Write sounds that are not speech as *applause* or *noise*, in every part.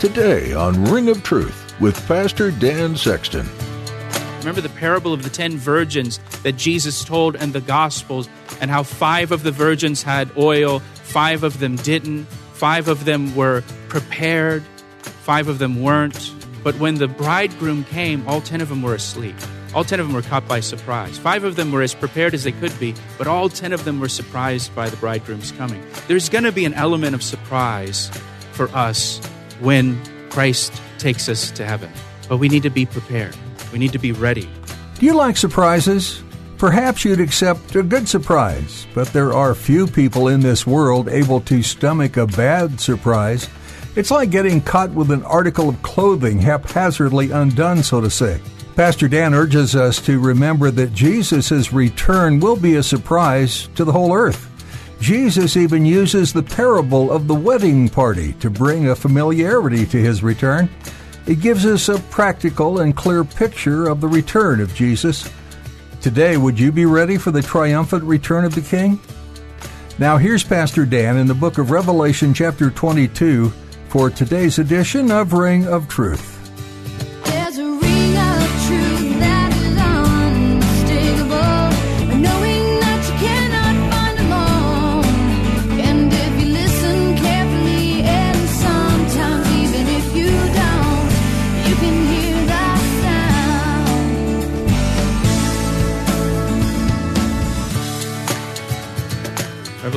Today on Ring of Truth with Pastor Dan Sexton. Remember the parable of the ten virgins that Jesus told in the Gospels, and how five of the virgins had oil, five of them didn't, five of them were prepared, five of them weren't. But when the bridegroom came, all ten of them were asleep. All ten of them were caught by surprise. Five of them were as prepared as they could be, but all ten of them were surprised by the bridegroom's coming. There's going to be an element of surprise for us when Christ takes us to heaven. But we need to be prepared, we need to be ready. Do you like surprises? Perhaps you'd accept a good surprise, but there are few people in this world able to stomach a bad surprise. It's like getting caught with an article of clothing haphazardly undone, so to say. Pastor Dan urges us to remember that Jesus' return will be a surprise to the whole earth. Jesus even uses the parable of the wedding party to bring a familiarity to his return. It gives us a practical and clear picture of the return of Jesus. Today, would you be ready for the triumphant return of the King? Now, here's Pastor Dan in the book of Revelation, chapter 22, for today's edition of Ring of Truth.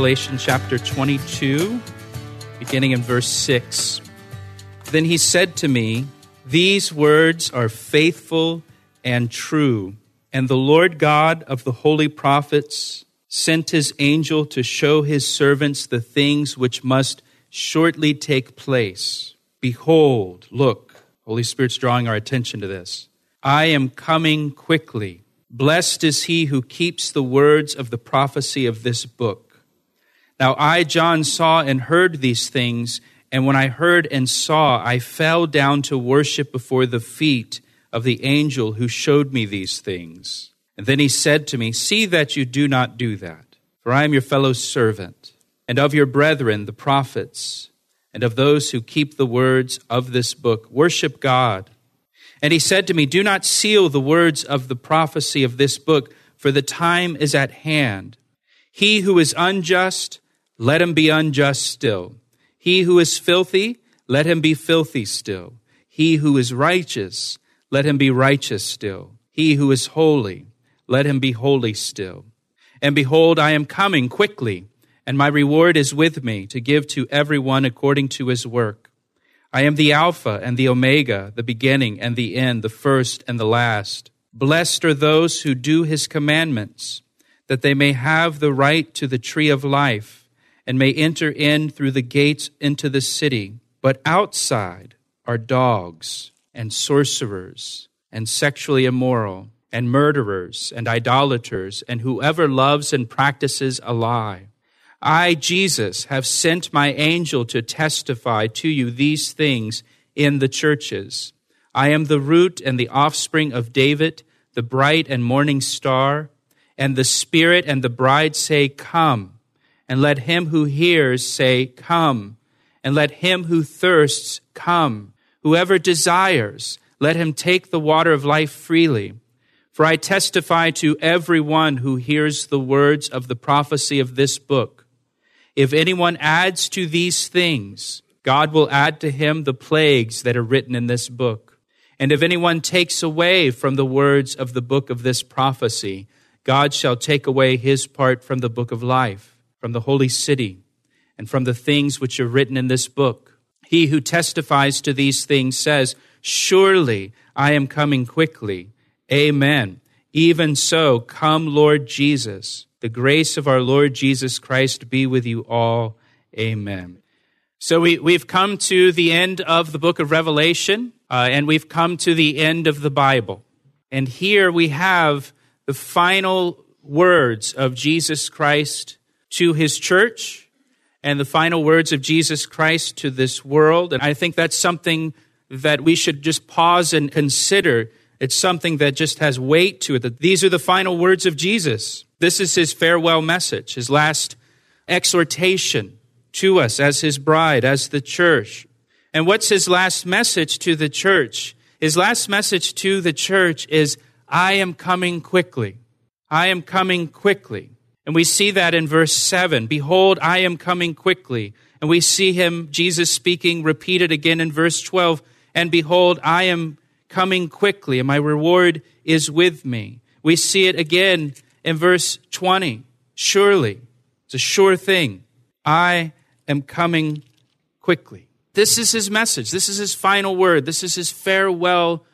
Revelation chapter 22, beginning in verse 6. Then he said to me, These words are faithful and true. And the Lord God of the holy prophets sent his angel to show his servants the things which must shortly take place. Behold, look, Holy Spirit's drawing our attention to this. I am coming quickly. Blessed is he who keeps the words of the prophecy of this book. Now I, John, saw and heard these things, and when I heard and saw, I fell down to worship before the feet of the angel who showed me these things. And then he said to me, See that you do not do that, for I am your fellow servant, and of your brethren, the prophets, and of those who keep the words of this book. Worship God. And he said to me, Do not seal the words of the prophecy of this book, for the time is at hand. He who is unjust, let him be unjust still. He who is filthy, let him be filthy still. He who is righteous, let him be righteous still. He who is holy, let him be holy still. And behold, I am coming quickly, and my reward is with me to give to everyone according to his work. I am the Alpha and the Omega, the beginning and the end, the first and the last. Blessed are those who do his commandments, that they may have the right to the tree of life and may enter in through the gates into the city. But outside are dogs and sorcerers and sexually immoral and murderers and idolaters and whoever loves and practices a lie. I, Jesus, have sent my angel to testify to you these things in the churches. I am the root and the offspring of David, the bright and morning star, and the Spirit and the bride say, Come and let him who hears say, Come. And let him who thirsts come. Whoever desires, let him take the water of life freely. For I testify to everyone who hears the words of the prophecy of this book. If anyone adds to these things, God will add to him the plagues that are written in this book. And if anyone takes away from the words of the book of this prophecy, God shall take away his part from the book of life from the holy city, and from the things which are written in this book. He who testifies to these things says, Surely I am coming quickly. Amen. Even so, come, Lord Jesus. The grace of our Lord Jesus Christ be with you all. Amen. So we, we've come to the end of the book of Revelation, uh, and we've come to the end of the Bible. And here we have the final words of Jesus Christ to his church and the final words of Jesus Christ to this world. And I think that's something that we should just pause and consider. It's something that just has weight to it. That these are the final words of Jesus. This is his farewell message, his last exhortation to us as his bride, as the church. And what's his last message to the church? His last message to the church is, I am coming quickly. I am coming quickly. And we see that in verse 7. Behold, I am coming quickly. And we see him, Jesus speaking, repeated again in verse 12. And behold, I am coming quickly, and my reward is with me. We see it again in verse 20. Surely, it's a sure thing. I am coming quickly. This is his message. This is his final word. This is his farewell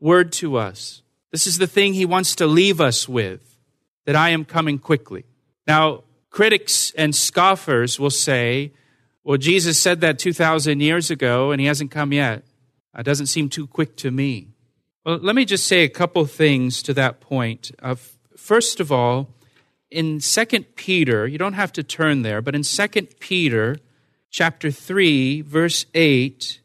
word to us. This is the thing he wants to leave us with that I am coming quickly. Now, critics and scoffers will say, well, Jesus said that 2,000 years ago and he hasn't come yet. It doesn't seem too quick to me. Well, let me just say a couple things to that point. Uh, first of all, in 2 Peter, you don't have to turn there, but in 2 Peter chapter 3 verse 8,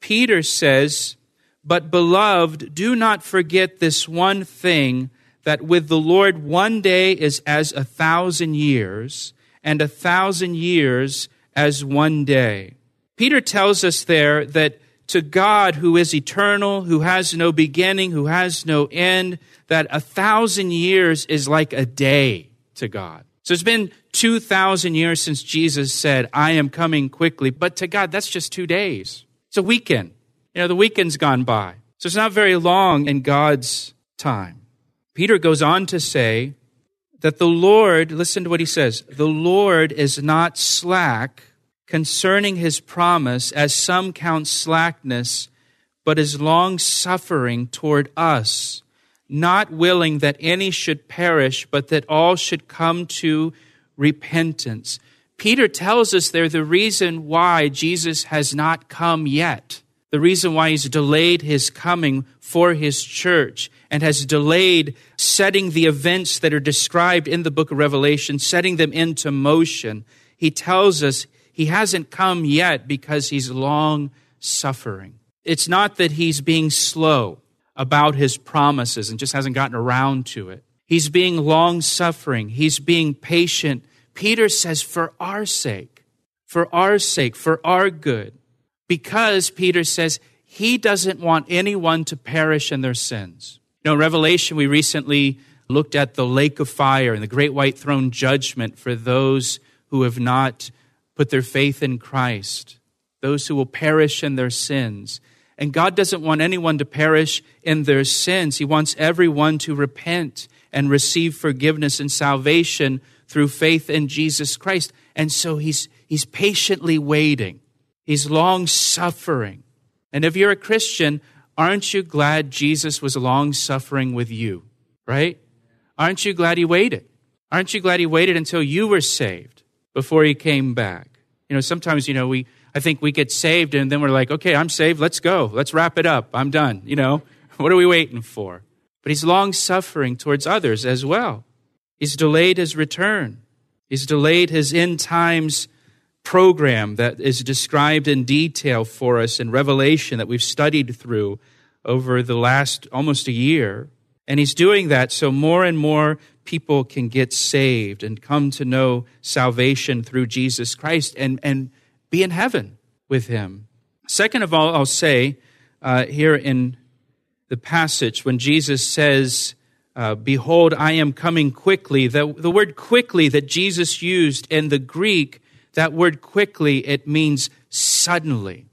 Peter says, "But beloved, do not forget this one thing that with the Lord one day is as a thousand years, and a thousand years as one day." Peter tells us there that to God who is eternal, who has no beginning, who has no end, that a thousand years is like a day to God. So it's been 2,000 years since Jesus said, I am coming quickly. But to God, that's just two days. It's a weekend. You know, the weekend's gone by. So it's not very long in God's time. Peter goes on to say that the Lord, listen to what he says, the Lord is not slack concerning his promise, as some count slackness, but is long suffering toward us not willing that any should perish, but that all should come to repentance. Peter tells us there the reason why Jesus has not come yet, the reason why he's delayed his coming for his church and has delayed setting the events that are described in the book of Revelation, setting them into motion. He tells us he hasn't come yet because he's long suffering. It's not that he's being slow about his promises and just hasn't gotten around to it. He's being long suffering, he's being patient. Peter says, for our sake, for our sake, for our good. Because, Peter says, he doesn't want anyone to perish in their sins. You know, in Revelation, we recently looked at the lake of fire and the great white throne judgment for those who have not put their faith in Christ, those who will perish in their sins. And God doesn't want anyone to perish in their sins. He wants everyone to repent and receive forgiveness and salvation through faith in Jesus Christ. And so he's, he's patiently waiting. He's long suffering. And if you're a Christian, aren't you glad Jesus was long suffering with you? Right? Aren't you glad he waited? Aren't you glad he waited until you were saved before he came back? You know, sometimes, you know, we, I think we get saved and then we're like, okay, I'm saved. Let's go. Let's wrap it up. I'm done. You know, *laughs* what are we waiting for? But he's long suffering towards others as well. He's delayed his return. He's delayed his end times program that is described in detail for us in Revelation that we've studied through over the last almost a year. And he's doing that so more and more people can get saved and come to know salvation through Jesus Christ and, and be in heaven with him. Second of all, I'll say uh, here in the passage when Jesus says, uh, Behold, I am coming quickly, the, the word quickly that Jesus used in the Greek, that word quickly, it means suddenly.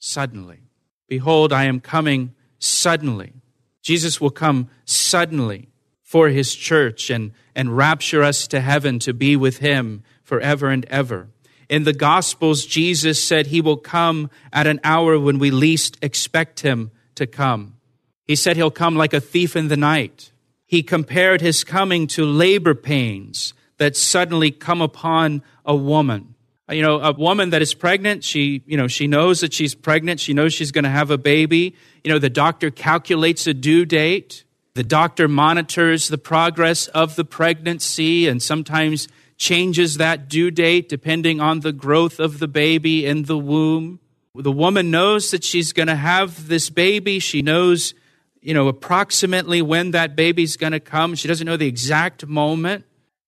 Suddenly. Behold, I am coming suddenly. Jesus will come suddenly for his church and, and rapture us to heaven to be with him forever and ever. In the Gospels, Jesus said he will come at an hour when we least expect him to come. He said he'll come like a thief in the night. He compared his coming to labor pains that suddenly come upon a woman. You know, a woman that is pregnant, she, you know, she knows that she's pregnant. She knows she's going to have a baby. You know, the doctor calculates a due date. The doctor monitors the progress of the pregnancy and sometimes changes that due date depending on the growth of the baby in the womb. The woman knows that she's going to have this baby. She knows, you know, approximately when that baby's going to come. She doesn't know the exact moment.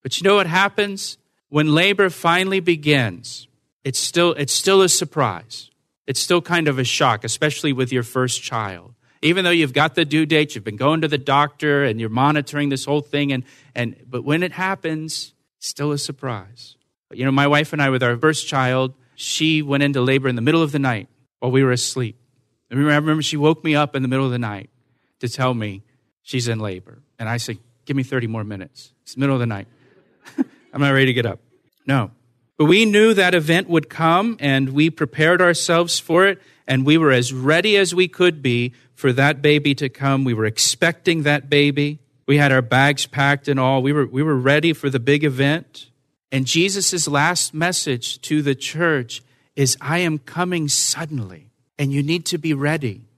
But you know what happens? When labor finally begins, it's still, it's still a surprise. It's still kind of a shock, especially with your first child. Even though you've got the due date, you've been going to the doctor and you're monitoring this whole thing, and, and but when it happens, still a surprise. You know, my wife and I, with our first child, she went into labor in the middle of the night while we were asleep. I remember she woke me up in the middle of the night to tell me she's in labor. And I said, Give me 30 more minutes. It's the middle of the night. I'm not ready to get up. No. But we knew that event would come and we prepared ourselves for it and we were as ready as we could be for that baby to come. We were expecting that baby. We had our bags packed and all. We were, we were ready for the big event. And Jesus' last message to the church is I am coming suddenly, and you need to be ready.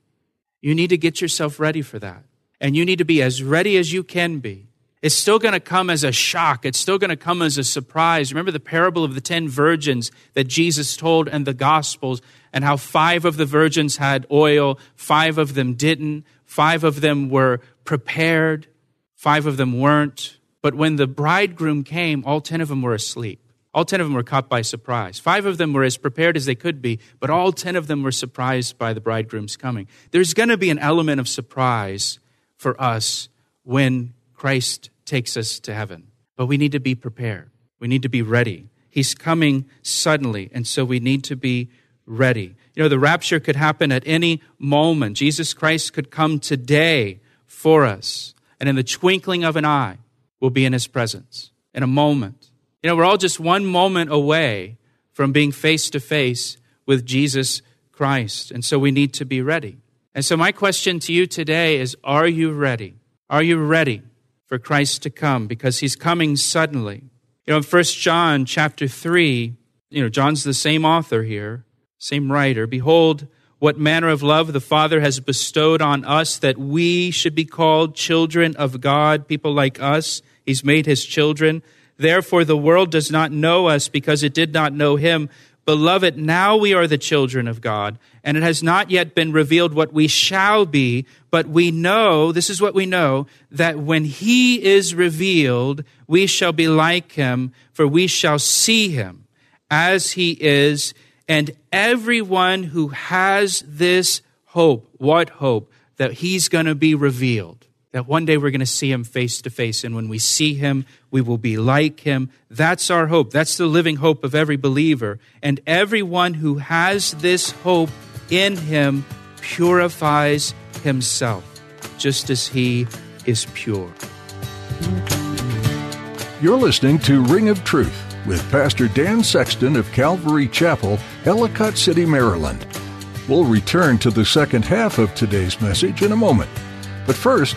You need to get yourself ready for that. And you need to be as ready as you can be. It's still going to come as a shock. It's still going to come as a surprise. Remember the parable of the ten virgins that Jesus told in the Gospels, and how five of the virgins had oil, five of them didn't, five of them were prepared, five of them weren't. But when the bridegroom came, all 10 of them were asleep. All 10 of them were caught by surprise. Five of them were as prepared as they could be, but all 10 of them were surprised by the bridegroom's coming. There's going to be an element of surprise for us when Christ takes us to heaven. But we need to be prepared. We need to be ready. He's coming suddenly, and so we need to be ready. You know, the rapture could happen at any moment. Jesus Christ could come today for us, and in the twinkling of an eye, we'll be in his presence in a moment. You know, we're all just one moment away from being face to face with Jesus Christ. And so we need to be ready. And so my question to you today is Are you ready? Are you ready for Christ to come? Because he's coming suddenly. You know, in 1 John chapter 3, you know, John's the same author here, same writer. Behold, what manner of love the Father has bestowed on us that we should be called children of God, people like us. He's made his children. Therefore, the world does not know us because it did not know him. Beloved, now we are the children of God, and it has not yet been revealed what we shall be, but we know, this is what we know, that when he is revealed, we shall be like him, for we shall see him as he is. And everyone who has this hope, what hope? That he's going to be revealed that one day we're going to see him face to face. And when we see him, we will be like him. That's our hope. That's the living hope of every believer. And everyone who has this hope in him purifies himself, just as he is pure. You're listening to Ring of Truth with Pastor Dan Sexton of Calvary Chapel, Ellicott City, Maryland. We'll return to the second half of today's message in a moment. But first,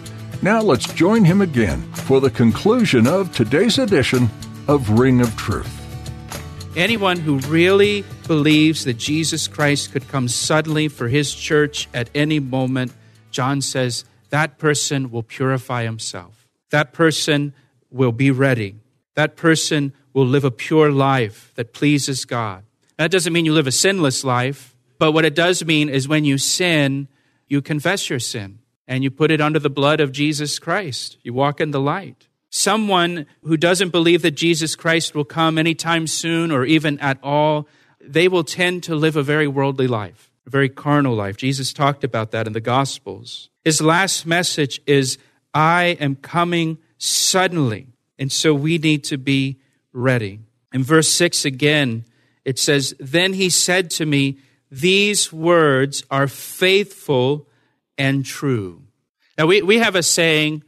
Now let's join him again for the conclusion of today's edition of Ring of Truth. Anyone who really believes that Jesus Christ could come suddenly for his church at any moment, John says, that person will purify himself. That person will be ready. That person will live a pure life that pleases God. That doesn't mean you live a sinless life, but what it does mean is when you sin, you confess your sin and you put it under the blood of Jesus Christ. You walk in the light. Someone who doesn't believe that Jesus Christ will come anytime soon or even at all, they will tend to live a very worldly life, a very carnal life. Jesus talked about that in the Gospels. His last message is, I am coming suddenly. And so we need to be ready. In verse 6 again, it says, Then he said to me, These words are faithful and true. Now, we, we have a saying,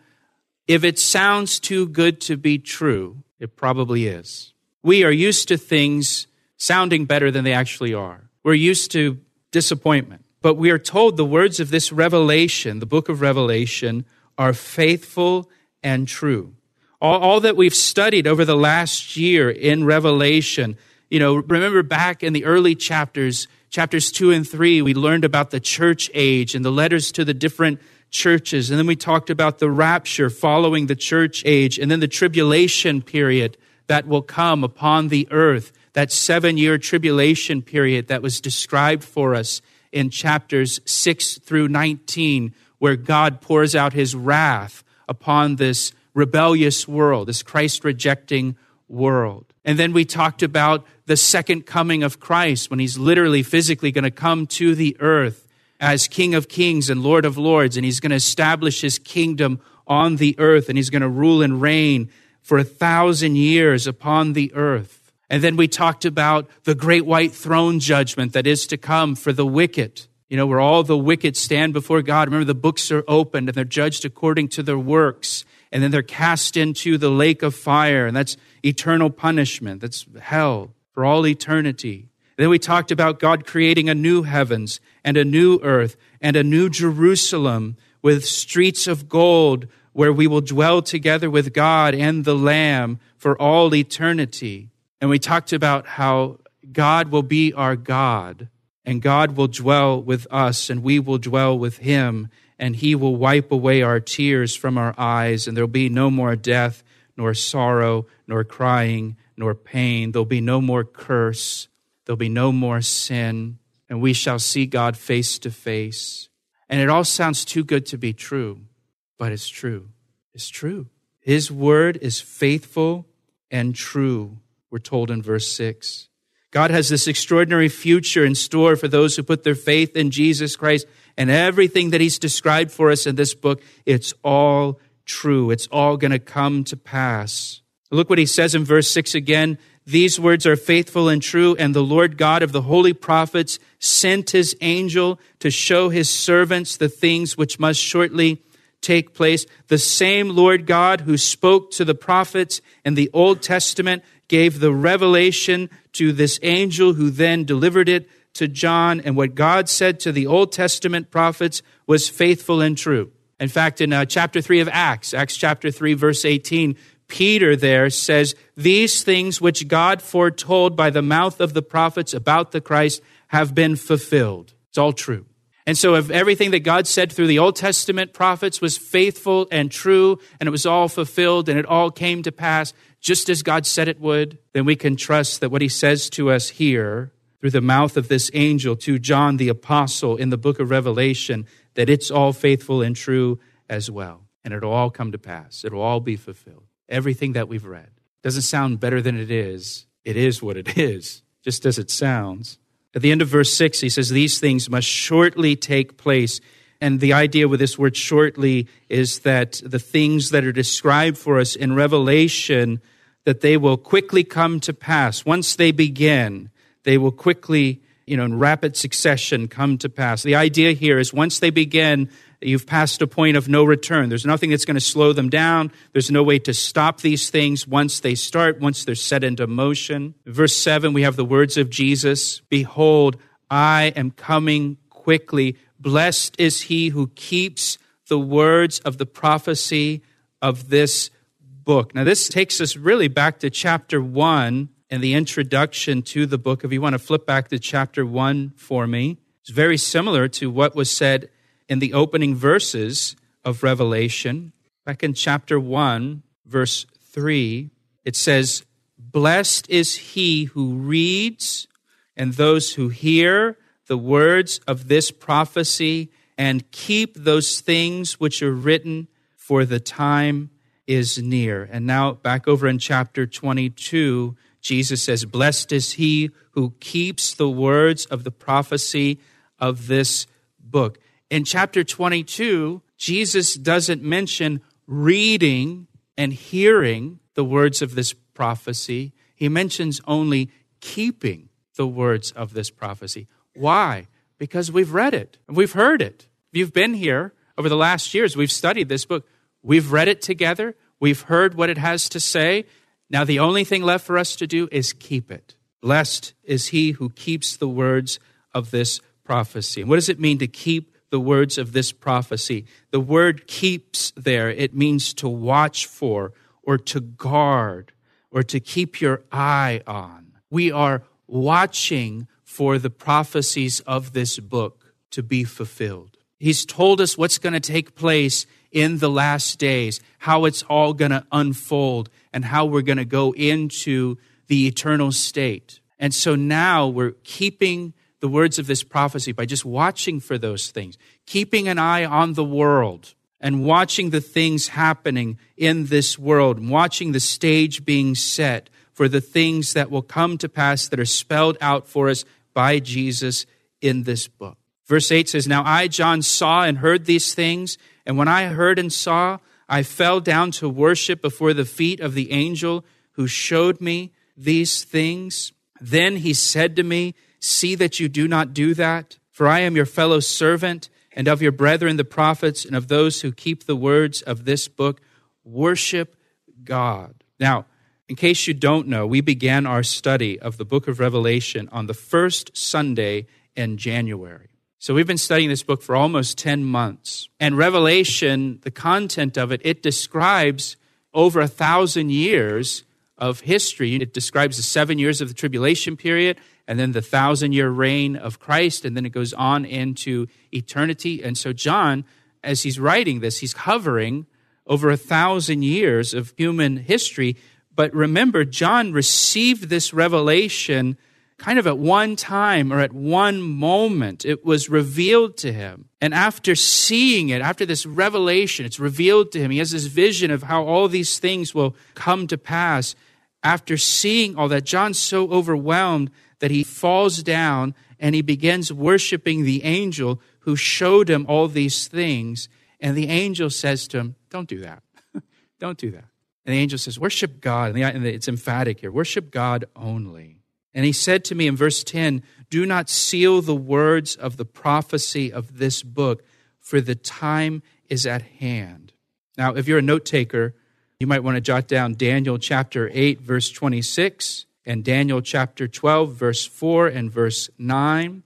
if it sounds too good to be true, it probably is. We are used to things sounding better than they actually are. We're used to disappointment. But we are told the words of this revelation, the book of Revelation, are faithful and true. All, all, that we've studied over the last year in Revelation, you know, remember back in the early chapters, chapters two and three, we learned about the church age and the letters to the different churches. And then we talked about the rapture following the church age and then the tribulation period that will come upon the earth, that seven year tribulation period that was described for us in chapters 6 through 19, where God pours out his wrath upon this rebellious world, this Christ rejecting world. And then we talked about the second coming of Christ when he's literally physically going to come to the earth as King of Kings and Lord of Lords, and he's going to establish his kingdom on the earth, and he's going to rule and reign for a thousand years upon the earth. And then we talked about the great white throne judgment that is to come for the wicked. You know, where all the wicked stand before God. Remember, the books are opened and they're judged according to their works. And then they're cast into the lake of fire. And that's eternal punishment. That's hell for all eternity. Then we talked about God creating a new heavens and a new earth and a new Jerusalem with streets of gold where we will dwell together with God and the Lamb for all eternity. And we talked about how God will be our God and God will dwell with us and we will dwell with him and he will wipe away our tears from our eyes and there'll be no more death nor sorrow nor crying nor pain. There'll be no more curse. There'll be no more sin and we shall see God face to face. And it all sounds too good to be true, but it's true. It's true. His word is faithful and true, we're told in verse 6. God has this extraordinary future in store for those who put their faith in Jesus Christ. And everything that He's described for us in this book, it's all true. It's all going to come to pass. Look what He says in verse 6 again. These words are faithful and true, and the Lord God of the holy prophets sent his angel to show his servants the things which must shortly take place. The same Lord God who spoke to the prophets in the Old Testament gave the revelation to this angel who then delivered it to John. And what God said to the Old Testament prophets was faithful and true. In fact, in uh, chapter 3 of Acts, Acts chapter 3, verse 18, Peter there says, These things which God foretold by the mouth of the prophets about the Christ have been fulfilled. It's all true. And so, if everything that God said through the Old Testament prophets was faithful and true, and it was all fulfilled, and it all came to pass just as God said it would, then we can trust that what He says to us here through the mouth of this angel to John the Apostle in the book of Revelation, that it's all faithful and true as well. And it'll all come to pass, it'll all be fulfilled everything that we've read. Doesn't sound better than it is. It is what it is, just as it sounds. At the end of verse 6, he says, These things must shortly take place. And the idea with this word shortly is that the things that are described for us in Revelation, that they will quickly come to pass. Once they begin, they will quickly, you know, in rapid succession come to pass. The idea here is once they begin, You've passed a point of no return. There's nothing that's going to slow them down. There's no way to stop these things once they start, once they're set into motion. Verse 7, we have the words of Jesus Behold, I am coming quickly. Blessed is he who keeps the words of the prophecy of this book. Now, this takes us really back to chapter 1 and the introduction to the book. If you want to flip back to chapter 1 for me, it's very similar to what was said in the opening verses of Revelation. Back in chapter 1, verse 3, it says, Blessed is he who reads and those who hear the words of this prophecy and keep those things which are written, for the time is near. And now, back over in chapter 22, Jesus says, Blessed is he who keeps the words of the prophecy of this book. In chapter 22, Jesus doesn't mention reading and hearing the words of this prophecy. He mentions only keeping the words of this prophecy. Why? Because we've read it, we've heard it. If you've been here over the last years, we've studied this book, we've read it together, we've heard what it has to say. Now, the only thing left for us to do is keep it. Blessed is he who keeps the words of this prophecy. And what does it mean to keep the words of this prophecy? The word keeps there, it means to watch for or to guard or to keep your eye on. We are watching for the prophecies of this book to be fulfilled. He's told us what's going to take place in the last days, how it's all going to unfold, and how we're going to go into the eternal state. And so now we're keeping the words of this prophecy by just watching for those things, keeping an eye on the world and watching the things happening in this world, watching the stage being set for the things that will come to pass that are spelled out for us by Jesus in this book. Verse 8 says, Now I, John, saw and heard these things, and when I heard and saw, I fell down to worship before the feet of the angel who showed me these things. Then he said to me, See that you do not do that, for I am your fellow servant and of your brethren the prophets and of those who keep the words of this book. Worship God. Now, in case you don't know, we began our study of the book of Revelation on the first Sunday in January. So we've been studying this book for almost 10 months. And Revelation, the content of it, it describes over a thousand years of history. It describes the seven years of the tribulation period and then the thousand year reign of Christ, and then it goes on into eternity. And so, John, as he's writing this, he's covering over a thousand years of human history. But remember, John received this revelation kind of at one time or at one moment. It was revealed to him. And after seeing it, after this revelation, it's revealed to him. He has this vision of how all these things will come to pass. After seeing all that, John's so overwhelmed that he falls down and he begins worshiping the angel who showed him all these things. And the angel says to him, Don't do that. *laughs* Don't do that. And the angel says, Worship God. And it's emphatic here worship God only. And he said to me in verse 10, Do not seal the words of the prophecy of this book, for the time is at hand. Now, if you're a note taker, you might want to jot down Daniel chapter 8, verse 26 and Daniel chapter 12, verse 4 and verse 9.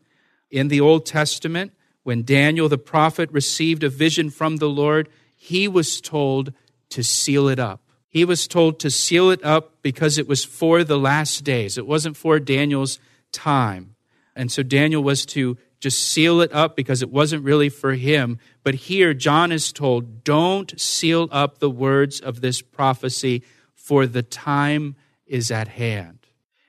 In the Old Testament, when Daniel the prophet received a vision from the Lord, he was told to seal it up. He was told to seal it up because it was for the last days. It wasn't for Daniel's time. And so Daniel was to just seal it up because it wasn't really for him. But here, John is told, don't seal up the words of this prophecy, for the time is at hand.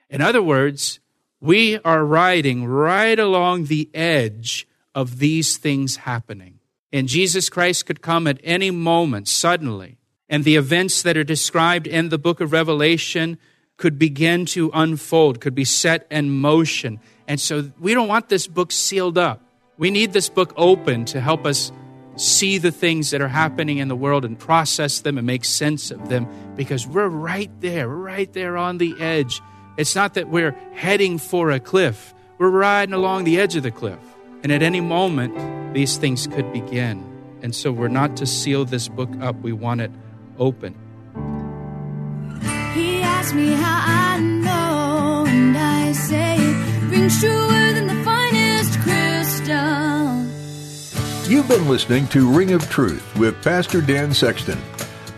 In other words, we are riding right along the edge of these things happening. And Jesus Christ could come at any moment, suddenly. And the events that are described in the book of Revelation could begin to unfold, could be set in motion. And so we don't want this book sealed up. We need this book open to help us see the things that are happening in the world and process them and make sense of them because we're right there, right there on the edge it's not that we're heading for a cliff, we're riding along the edge of the cliff. And at any moment, these things could begin. And so we're not to seal this book up, we want it open. He asked me how I know, and I say it rings truer than the finest crystal. You've been listening to Ring of Truth with Pastor Dan Sexton.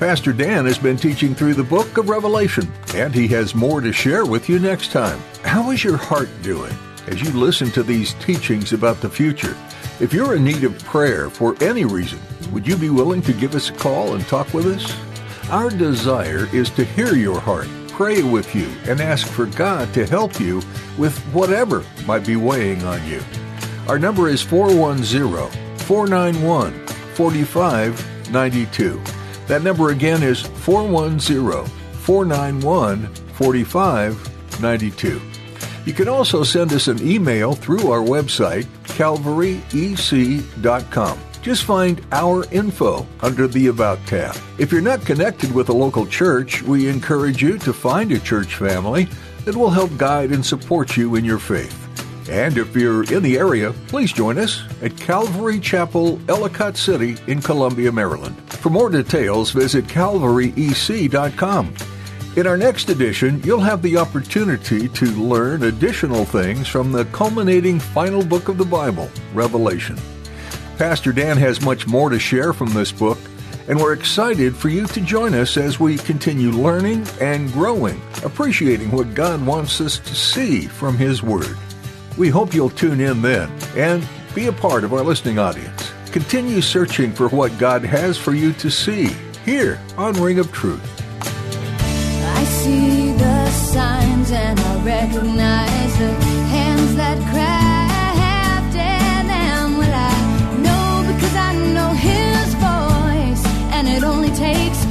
Pastor Dan has been teaching through the book of Revelation, and he has more to share with you next time. How is your heart doing as you listen to these teachings about the future? If you're in need of prayer for any reason, would you be willing to give us a call and talk with us? Our desire is to hear your heart, pray with you, and ask for God to help you with whatever might be weighing on you. Our number is 410 491 4592. That number again is 410 491 4592. You can also send us an email through our website, calvaryec.com. Just find our info under the About tab. If you're not connected with a local church, we encourage you to find a church family that will help guide and support you in your faith. And if you're in the area, please join us at Calvary Chapel, Ellicott City in Columbia, Maryland. For more details, visit calvaryec.com. In our next edition, you'll have the opportunity to learn additional things from the culminating final book of the Bible, Revelation. Pastor Dan has much more to share from this book, and we're excited for you to join us as we continue learning and growing, appreciating what God wants us to see from His Word. We hope you'll tune in then and be a part of our listening audience. Continue searching for what God has for you to see here on Ring of Truth. I see the signs and I recognize the hands that crafted them. Well, I know because I know His voice, and it only takes